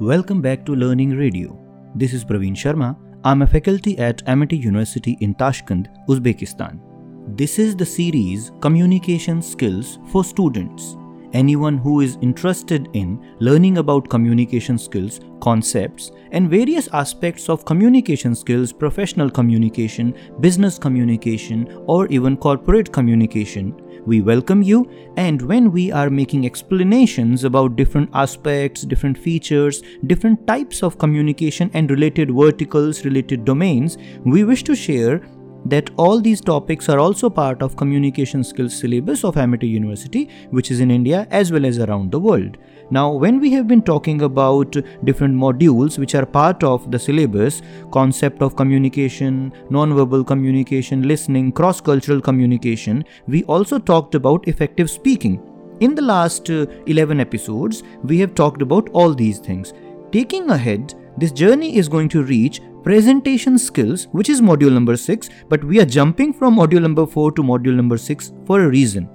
Welcome back to Learning Radio. This is Parveen Sharma. I'm a faculty at Amity University in Tashkent, Uzbekistan. This is the series Communication Skills for Students. Anyone who is interested in learning about communication skills, concepts, and various aspects of communication skills, professional communication, business communication, or even corporate communication we welcome you, and when we are making explanations about different aspects, different features, different types of communication and related verticals, related domains, we wish to share that all these topics are also part of communication skills syllabus of Amity University which is in India as well as around the world. Now when we have been talking about different modules which are part of the syllabus concept of communication, non-verbal communication, listening, cross-cultural communication we also talked about effective speaking. In the last uh, 11 episodes we have talked about all these things. Taking ahead this journey is going to reach presentation skills, which is module number 6, but we are jumping from module number 4 to module number 6 for a reason.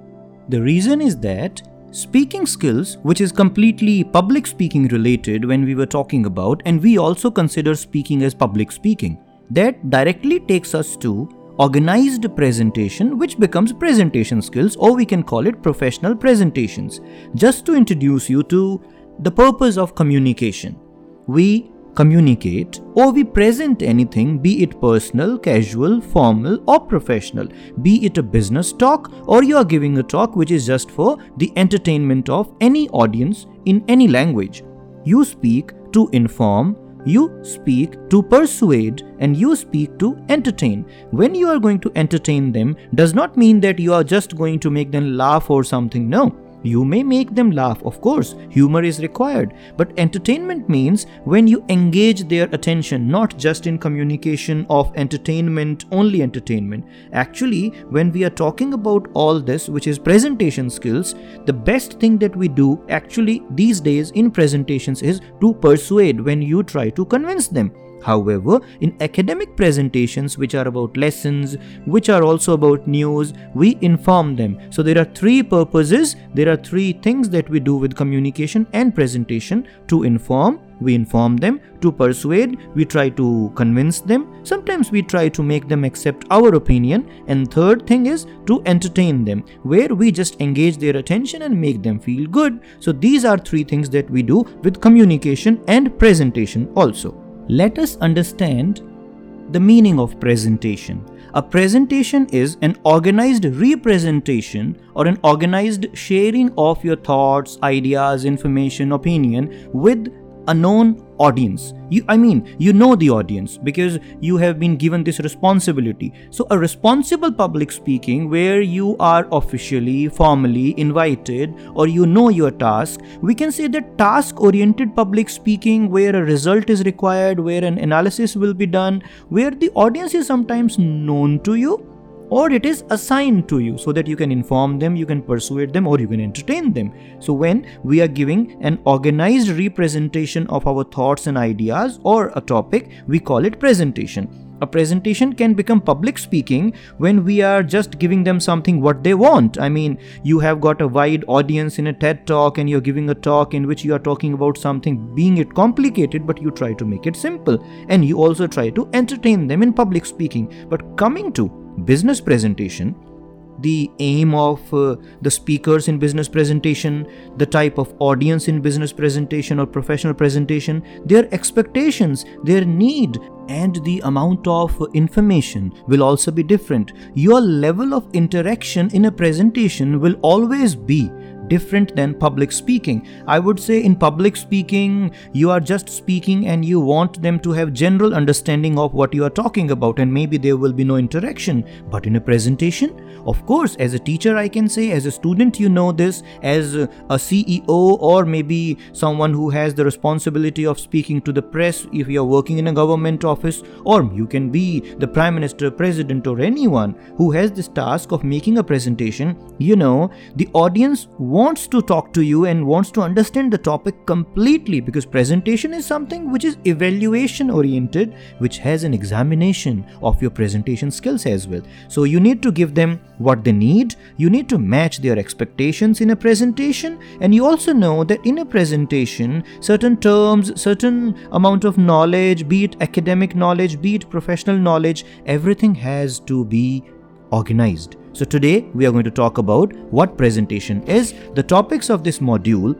The reason is that speaking skills, which is completely public speaking related when we were talking about, and we also consider speaking as public speaking, that directly takes us to organized presentation which becomes presentation skills or we can call it professional presentations. Just to introduce you to the purpose of communication. We communicate, or we present anything, be it personal, casual, formal, or professional, be it a business talk, or you are giving a talk which is just for the entertainment of any audience in any language. You speak to inform, you speak to persuade and you speak to entertain. When you are going to entertain them, does not mean that you are just going to make them laugh or something. No. You may make them laugh, of course, humor is required, but entertainment means when you engage their attention, not just in communication of entertainment, only entertainment. Actually, when we are talking about all this, which is presentation skills, the best thing that we do actually these days in presentations is to persuade when you try to convince them. However, in academic presentations, which are about lessons, which are also about news, we inform them. So, there are three purposes, there are three things that we do with communication and presentation to inform. We inform them, to persuade, we try to convince them, sometimes we try to make them accept our opinion, and third thing is to entertain them, where we just engage their attention and make them feel good. So, these are three things that we do with communication and presentation also. Let us understand the meaning of presentation. A presentation is an organized representation or an organized sharing of your thoughts, ideas, information, opinion with a known audience. You i mean you know the audience because you have been given this responsibility. So a responsible public speaking where you are officially formally invited or you know your task we can say that task oriented public speaking where a result is required where an analysis will be done where the audience is sometimes known to you or it is assigned to you so that you can inform them, you can persuade them, or you can entertain them. So, when we are giving an organized representation of our thoughts and ideas or a topic, we call it presentation. A presentation can become public speaking when we are just giving them something what they want. I mean, you have got a wide audience in a TED talk and you're giving a talk in which you are talking about something being it complicated, but you try to make it simple. And you also try to entertain them in public speaking. But coming to business presentation the aim of uh, the speakers in business presentation the type of audience in business presentation or professional presentation their expectations their need and the amount of information will also be different. Your level of interaction in a presentation will always be different than public speaking. I would say in public speaking, you are just speaking and you want them to have general understanding of what you are talking about, and maybe there will be no interaction. But in a presentation, of course, as a teacher, I can say, as a student, you know this, as a CEO, or maybe someone who has the responsibility of speaking to the press if you are working in a government office, or you can be the prime minister, president, or anyone who has this task of making a presentation. You know, the audience wants to talk to you and wants to understand the topic completely because presentation is something which is evaluation oriented, which has an examination of your presentation skills as well. So you need to give them what they need, you need to match their expectations in a presentation, and you also know that in a presentation, certain terms, certain amount of knowledge, be it academic knowledge, be it professional knowledge, everything has to be organized. So today we are going to talk about what presentation is. The topics of this module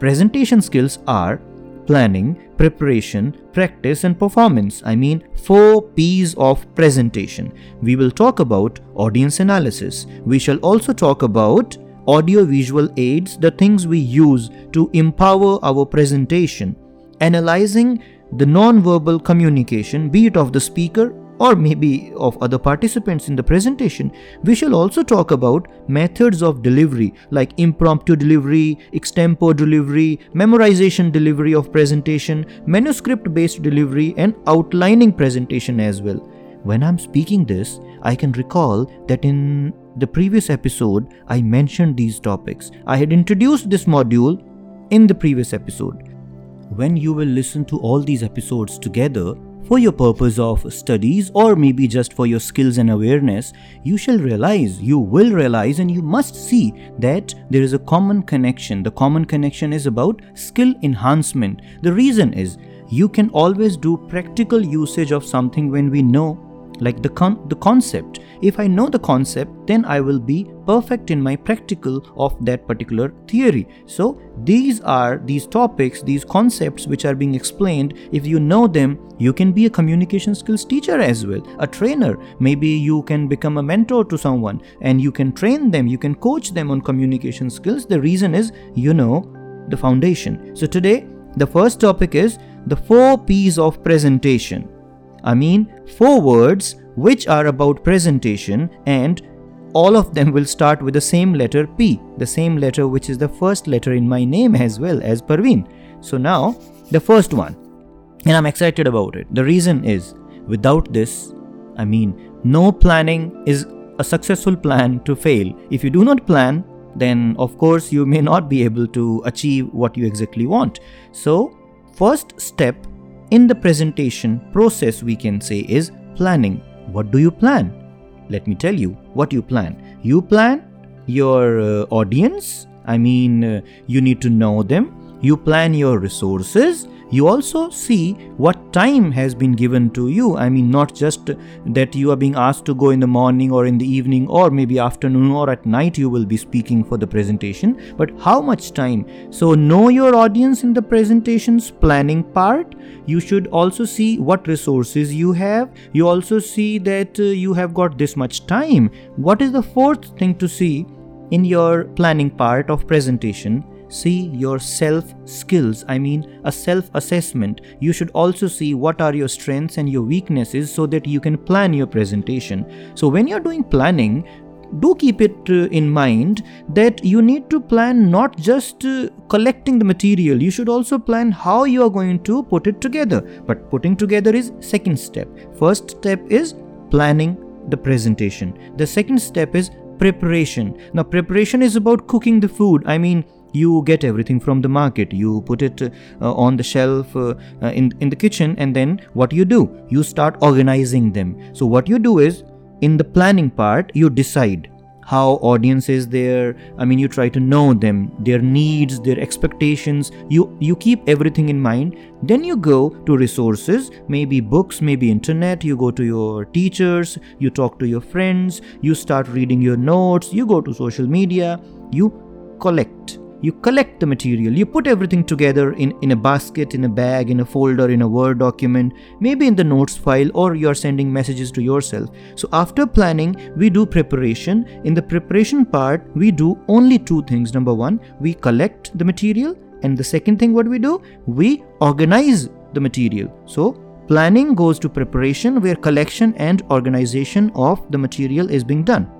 presentation skills are planning, preparation, practice, and performance. I mean, four P's of presentation. We will talk about audience analysis. We shall also talk about audio visual aids, the things we use to empower our presentation, analyzing the non-verbal communication, be it of the speaker or maybe of other participants in the presentation, we shall also talk about methods of delivery like impromptu delivery, extempore delivery, memorization delivery of presentation, manuscript based delivery, and outlining presentation as well. When I'm speaking this, I can recall that in the previous episode I mentioned these topics. I had introduced this module in the previous episode. When you will listen to all these episodes together, for your purpose of studies or maybe just for your skills and awareness, you shall realize, you will realize, and you must see that there is a common connection. The common connection is about skill enhancement. The reason is you can always do practical usage of something when we know like the con- the concept. If i know the concept then i will be perfect in my practical of that particular theory. So these are these topics these concepts which are being explained. If you know them you can be a communication skills teacher as well a trainer. Maybe you can become a mentor to someone and you can train them you can coach them on communication skills. The reason is you know the foundation. So today the first topic is the 4 P's of presentation I mean four words which are about presentation and all of them will start with the same letter P, the same letter which is the first letter in my name as well as Parveen. So now the first one, and I'm excited about it. The reason is without this, I mean, no planning is a successful plan to fail. If you do not plan, then of course you may not be able to achieve what you exactly want. So, first step in the presentation process we can say is planning. What do you plan? Let me tell you what you plan. You plan your uh, audience i mean uh, you need to know them. You plan your resources you also see what time has been given to you. I mean not just that you are being asked to go in the morning or in the evening or maybe afternoon or at night you will be speaking for the presentation but how much time? So know your audience in the presentations planning part. You should also see what resources you have. You also see that uh, you have got this much time. What is the fourth thing to see in your planning part of presentation see your self skills i mean a self assessment you should also see what are your strengths and your weaknesses so that you can plan your presentation. So when you're doing planning do keep it uh, in mind that you need to plan not just uh, collecting the material. You should also plan how you are going to put it together. But putting together is second step. First step is planning the presentation. The second step is preparation. Now preparation is about cooking the food. I mean you get everything from the market. You put it uh, on the shelf uh, uh, in in the kitchen and then what you do? You start organizing them. So what you do is in the planning part you decide how audience is there. I mean you try to know them their needs their expectations. You you keep everything in mind. Then you go to resources maybe books maybe internet. You go to your teachers. You talk to your friends. You start reading your notes. You go to social media. You collect you collect the material. You put everything together in, in a basket in a bag in a folder in a word document maybe in the notes file or you're sending messages to yourself. So after planning we do preparation. In the preparation part we do only two things. Number one we collect the material. And the second thing what we do we organize the material. So planning goes to preparation where collection and organization of the material is being done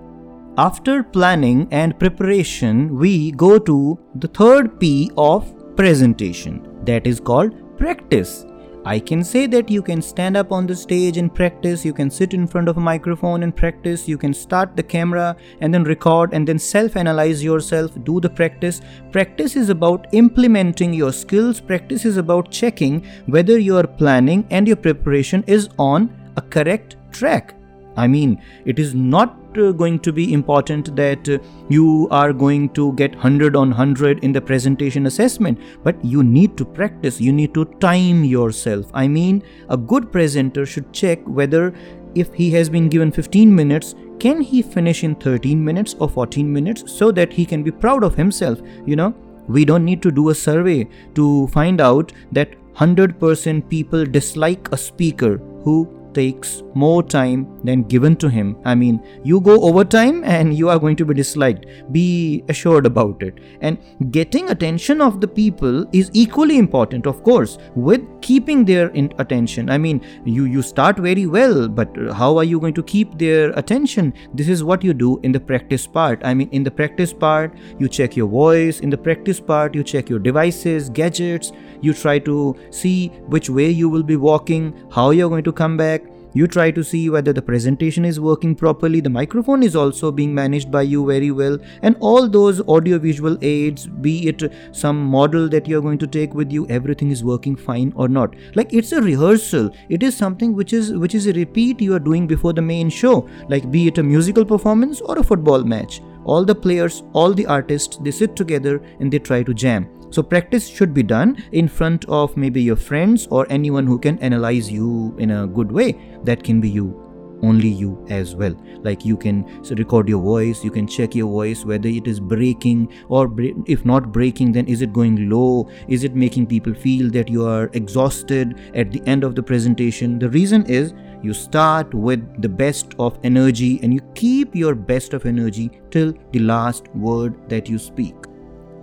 after planning and preparation, we go to the third P of presentation that is called practice. I can say that you can stand up on the stage and practice, you can sit in front of a microphone and practice, you can start the camera and then record and then self analyze yourself, do the practice. Practice is about implementing your skills, practice is about checking whether your planning and your preparation is on a correct track. I mean, it is not uh, going to be important that uh, you are going to get 100 on 100 in the presentation assessment, but you need to practice, you need to time yourself. I mean, a good presenter should check whether if he has been given 15 minutes, can he finish in 13 minutes or 14 minutes so that he can be proud of himself, you know? We don't need to do a survey to find out that 100% people dislike a speaker who takes more time than given to him. I mean, you go overtime and you are going to be disliked. Be assured about it. And getting attention of the people is equally important, of course, with keeping their attention. I mean, you you start very well, but how are you going to keep their attention? This is what you do in the practice part. I mean, in the practice part, you check your voice. In the practice part, you check your devices, gadgets. You try to see which way you will be walking, how you're going to come back you try to see whether the presentation is working properly, the microphone is also being managed by you very well, and all those audio visual aids, be it some model that you're going to take with you, everything is working fine or not. Like it's a rehearsal. It is something which is which is a repeat you are doing before the main show, like be it a musical performance or a football match. All the players, all the artists, they sit together and they try to jam. So practice should be done in front of maybe your friends or anyone who can analyze you in a good way. That can be you only you as well like you can record your voice you can check your voice whether it is breaking or if not breaking then is it going low is it making people feel that you are exhausted at the end of the presentation the reason is you start with the best of energy and you keep your best of energy till the last word that you speak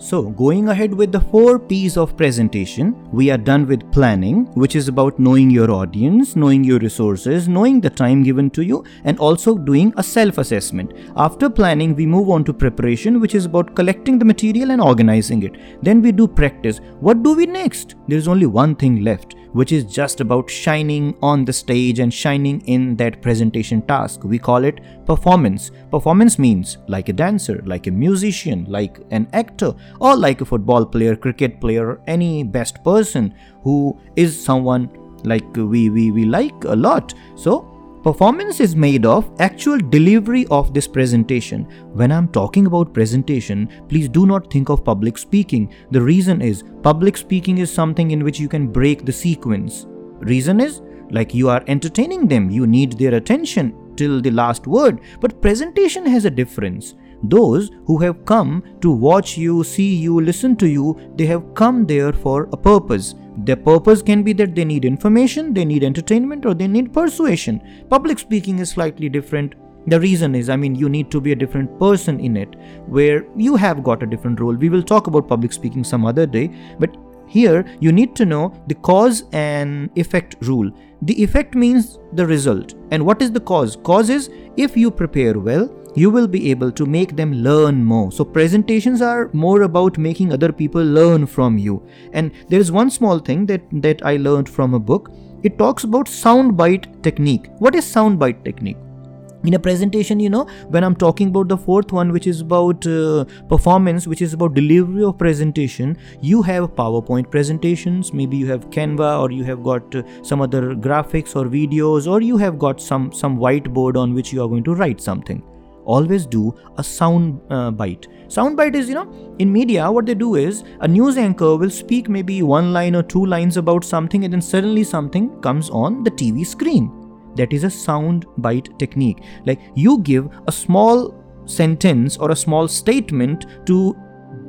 so, going ahead with the four P's of presentation, we are done with planning, which is about knowing your audience, knowing your resources, knowing the time given to you, and also doing a self assessment. After planning, we move on to preparation, which is about collecting the material and organizing it. Then we do practice. What do we next? There is only one thing left which is just about shining on the stage and shining in that presentation task. We call it performance. Performance means like a dancer, like a musician, like an actor, or like a football player, cricket player, any best person who is someone like we, we, we like a lot. So Performance is made of actual delivery of this presentation. When I'm talking about presentation, please do not think of public speaking. The reason is public speaking is something in which you can break the sequence. Reason is like you are entertaining them, you need their attention till the last word. But presentation has a difference. Those who have come to watch you, see you, listen to you, they have come there for a purpose. Their purpose can be that they need information, they need entertainment, or they need persuasion. Public speaking is slightly different. The reason is, I mean, you need to be a different person in it, where you have got a different role. We will talk about public speaking some other day, but here you need to know the cause and effect rule. The effect means the result. And what is the cause? Cause is if you prepare well, you will be able to make them learn more. So, presentations are more about making other people learn from you. And there is one small thing that, that I learned from a book. It talks about soundbite technique. What is soundbite technique? in a presentation you know when i'm talking about the fourth one which is about uh, performance which is about delivery of presentation you have powerpoint presentations maybe you have canva or you have got uh, some other graphics or videos or you have got some some whiteboard on which you are going to write something always do a sound uh, bite. Sound bite is, you know, in media, what they do is a news anchor will speak maybe one line or two lines about something, and then suddenly something comes on the TV screen. That is a sound bite technique. Like you give a small sentence or a small statement to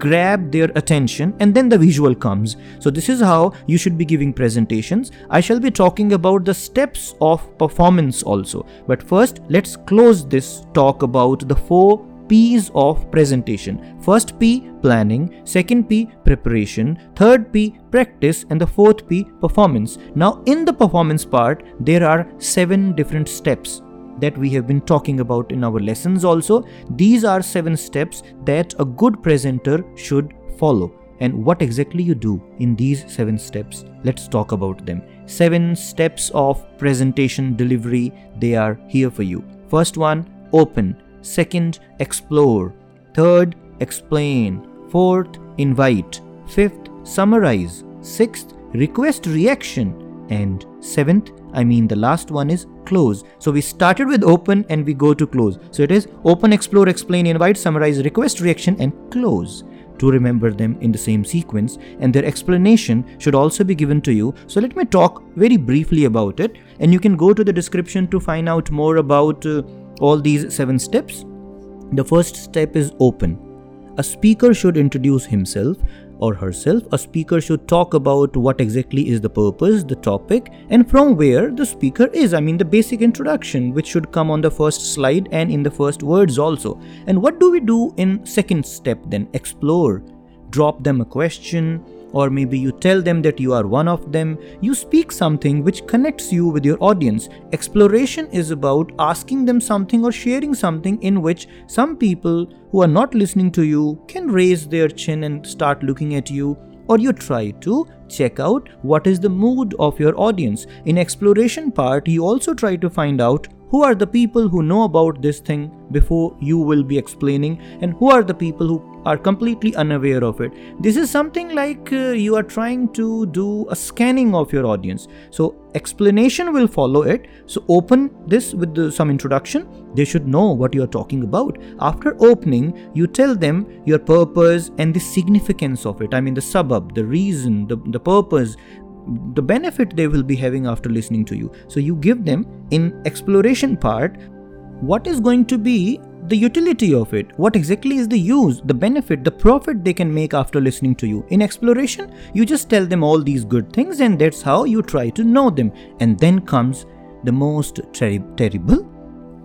grab their attention and then the visual comes. So, this is how you should be giving presentations. I shall be talking about the steps of performance also. But first, let's close this talk about the four P's of presentation. First P, planning. Second P, preparation. Third P, practice. And the fourth P, performance. Now, in the performance part, there are seven different steps that we have been talking about in our lessons also. These are seven steps that a good presenter should follow. And what exactly you do in these seven steps, let's talk about them. seven steps of presentation delivery. They are here for you. First one, open. Second, explore. Third, explain. Fourth, invite. Fifth, summarize. Sixth, request reaction. And seventh, I mean, the last one is close. So we started with open and we go to close. So it is open, explore, explain, invite, summarize, request reaction, and close to remember them in the same sequence, and their explanation should also be given to you. So, let me talk very briefly about it, and you can go to the description to find out more about uh, all these seven steps. The first step is open. A speaker should introduce himself or herself, a speaker should talk about what exactly is the purpose, the topic, and from where the speaker is. I mean, the basic introduction, which should come on the first slide and in the first words also. And what do we do in second step then? Explore. Drop them a question, or maybe you tell them that you are one of them. You speak something which connects you with your audience. Exploration is about asking them something or sharing something in which some people who are not listening to you can raise their chin and start looking at you or you try to check out what is the mood of your audience. In exploration part, you also try to find out who are the people who know about this thing before you will be explaining? And who are the people who are completely unaware of it? This is something like uh, you are trying to do a scanning of your audience. So explanation will follow it. So open this with the, some introduction. They should know what you are talking about. After opening you tell them your purpose and the significance of it. I mean the sabab the reason the, the purpose the benefit they will be having after listening to you so you give them in exploration part what is going to be the utility of it. What exactly is the use, the benefit, the profit they can make after listening to you? In exploration, you just tell them all these good things, and that's how you try to know them. And then comes the most ter- terrible.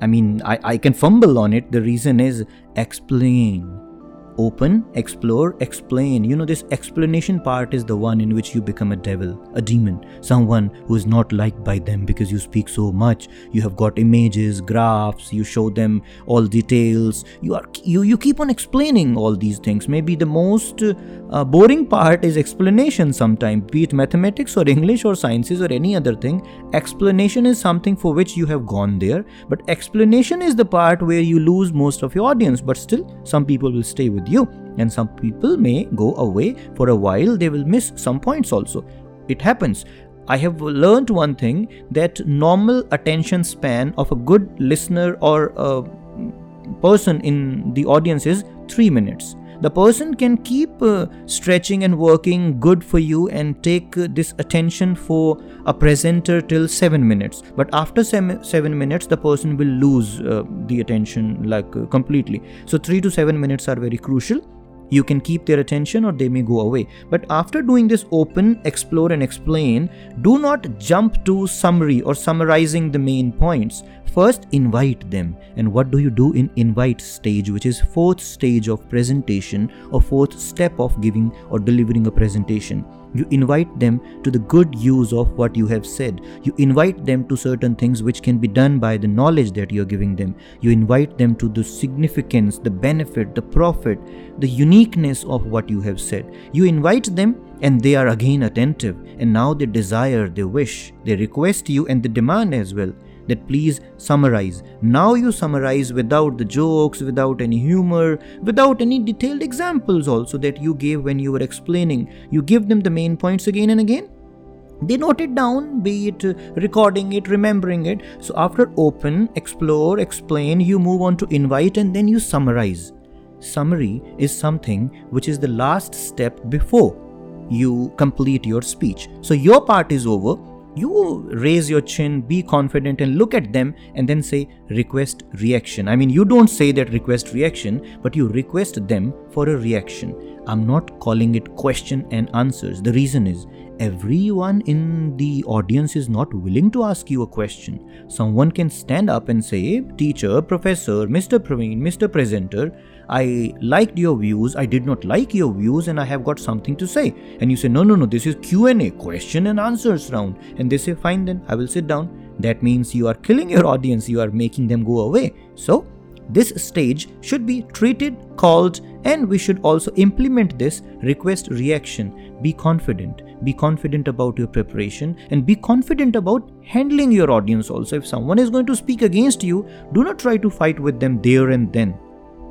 I mean, I, I can fumble on it. The reason is explain open, explore, explain. You know, this explanation part is the one in which you become a devil, a demon, someone who is not liked by them because you speak so much. You have got images, graphs, you show them all details. You are you you keep on explaining all these things. Maybe the most uh, boring part is explanation sometimes, be it mathematics or English or sciences or any other thing. Explanation is something for which you have gone there, but explanation is the part where you lose most of your audience, but still some people will stay with with you. And some people may go away for a while. They will miss some points also. It happens. I have learned one thing that normal attention span of a good listener or a person in the audience is 3 minutes the person can keep uh, stretching and working good for you and take uh, this attention for a presenter till 7 minutes but after 7, seven minutes the person will lose uh, the attention like uh, completely so 3 to 7 minutes are very crucial you can keep their attention or they may go away. But after doing this open, explore, and explain, do not jump to summary or summarizing the main points. First, invite them. And what do you do in invite stage, which is fourth stage of presentation or fourth step of giving or delivering a presentation? You invite them to the good use of what you have said. You invite them to certain things which can be done by the knowledge that you're giving them. You invite them to the significance, the benefit, the profit, the uniqueness of what you have said. You invite them and they are again attentive and now they desire, they wish, they request you and they demand as well that please summarize. Now you summarize without the jokes, without any humor, without any detailed examples also that you gave when you were explaining. You give them the main points again and again. They note it down, be it uh, recording it, remembering it. So after open, explore, explain, you move on to invite and then you summarize. Summary is something which is the last step before you complete your speech. So your part is over you raise your chin, be confident, and look at them and then say request reaction. I mean, you don't say that request reaction, but you request them for a reaction. I'm not calling it question and answers. The reason is everyone in the audience is not willing to ask you a question. Someone can stand up and say, Teacher, Professor, Mr. Parveen, Mr. Presenter, I liked your views, I did not like your views, and I have got something to say. And you say, No, no, no, this is Q&A, question and answers round. And they say, Fine, then I will sit down. That means you are killing your audience, you are making them go away. So, this stage should be treated, called And we should also implement this request reaction. Be confident. Be confident about your preparation and be confident about handling your audience also. If someone is going to speak against you, do not try to fight with them there and then.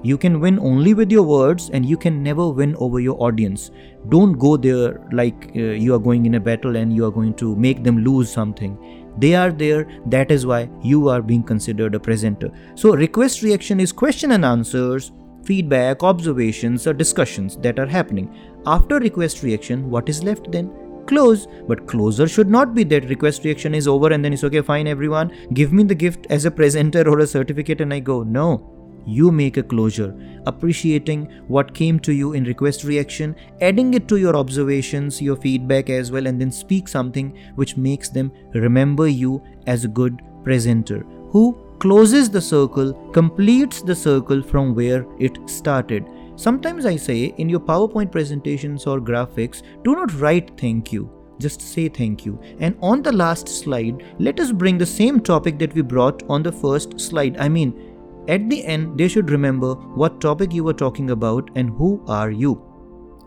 You can win only with your words and you can never win over your audience. Don't go there like uh, you are going in a battle and you are going to make them lose something. They are there, that is why you are being considered a presenter. So, request reaction is question and answers, feedback, observations, or discussions that are happening. After request reaction, what is left then? Close, but closer should not be that request reaction is over and then it's okay, fine, everyone, give me the gift as a presenter or a certificate and I go. No, you make a closure, appreciating what came to you in request reaction, adding it to your observations, your feedback as well, and then speak something which makes them remember you as a good presenter who closes the circle, completes the circle from where it started. Sometimes I say in your PowerPoint presentations or graphics, do not write thank you. Just say thank you. And on the last slide, let us bring the same topic that we brought on the first slide. I mean, at the end, they should remember what topic you were talking about and who are you.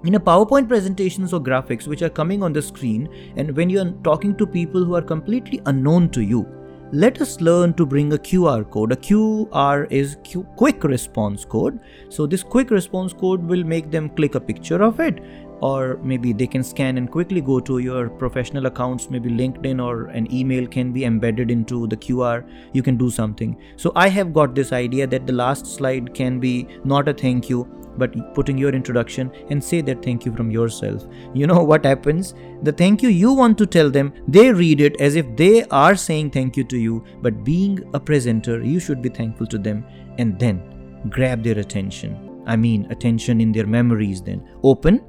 In a PowerPoint presentations or graphics which are coming on the screen, and when you are talking to people who are completely unknown to you, let us learn to bring a QR code. A QR is Q- quick response code. So, this quick response code will make them click a picture of it or maybe they can scan and quickly go to your professional accounts maybe linkedin or an email can be embedded into the qr you can do something. So i have got this idea that the last slide can be not a thank you but putting your introduction and say that thank you from yourself. You know what happens? The thank you you want to tell them they read it as if they are saying thank you to you but being a presenter you should be thankful to them and then grab their attention. I mean attention in their memories then. Open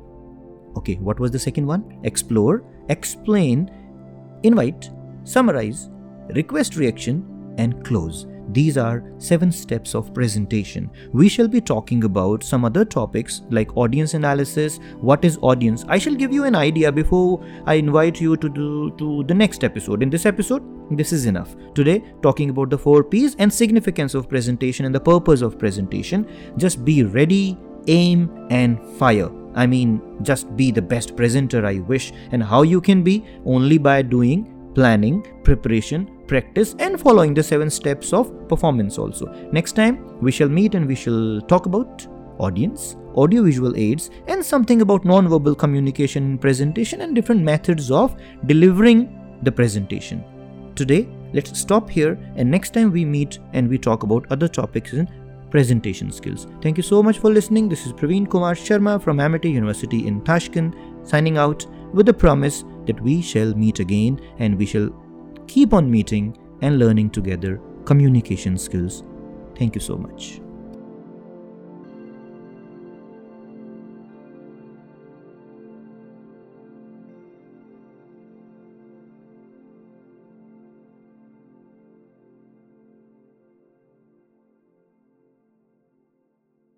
Okay, what was the second one? Explore, explain, invite, summarize, request reaction, and close. These are seven steps of presentation. We shall be talking about some other topics like audience analysis. What is audience? I shall give you an idea before I invite you to do to the next episode. In this episode, this is enough. Today, talking about the four P's and significance of presentation and the purpose of presentation. Just be ready, aim, and fire. I mean, just be the best presenter I wish, and how you can be only by doing planning, preparation, practice, and following the seven steps of performance also. Next time, we shall meet and we shall talk about audience, audiovisual aids, and something about non-verbal communication in presentation and different methods of delivering the presentation. Today, let's stop here, and next time we meet and we talk about other topics in presentation skills. Thank you so much for listening. This is Parveen Kumar Sharma from Amity University in Tashkent, signing out with the promise that we shall meet again and we shall keep on meeting and learning together communication skills. Thank you so much.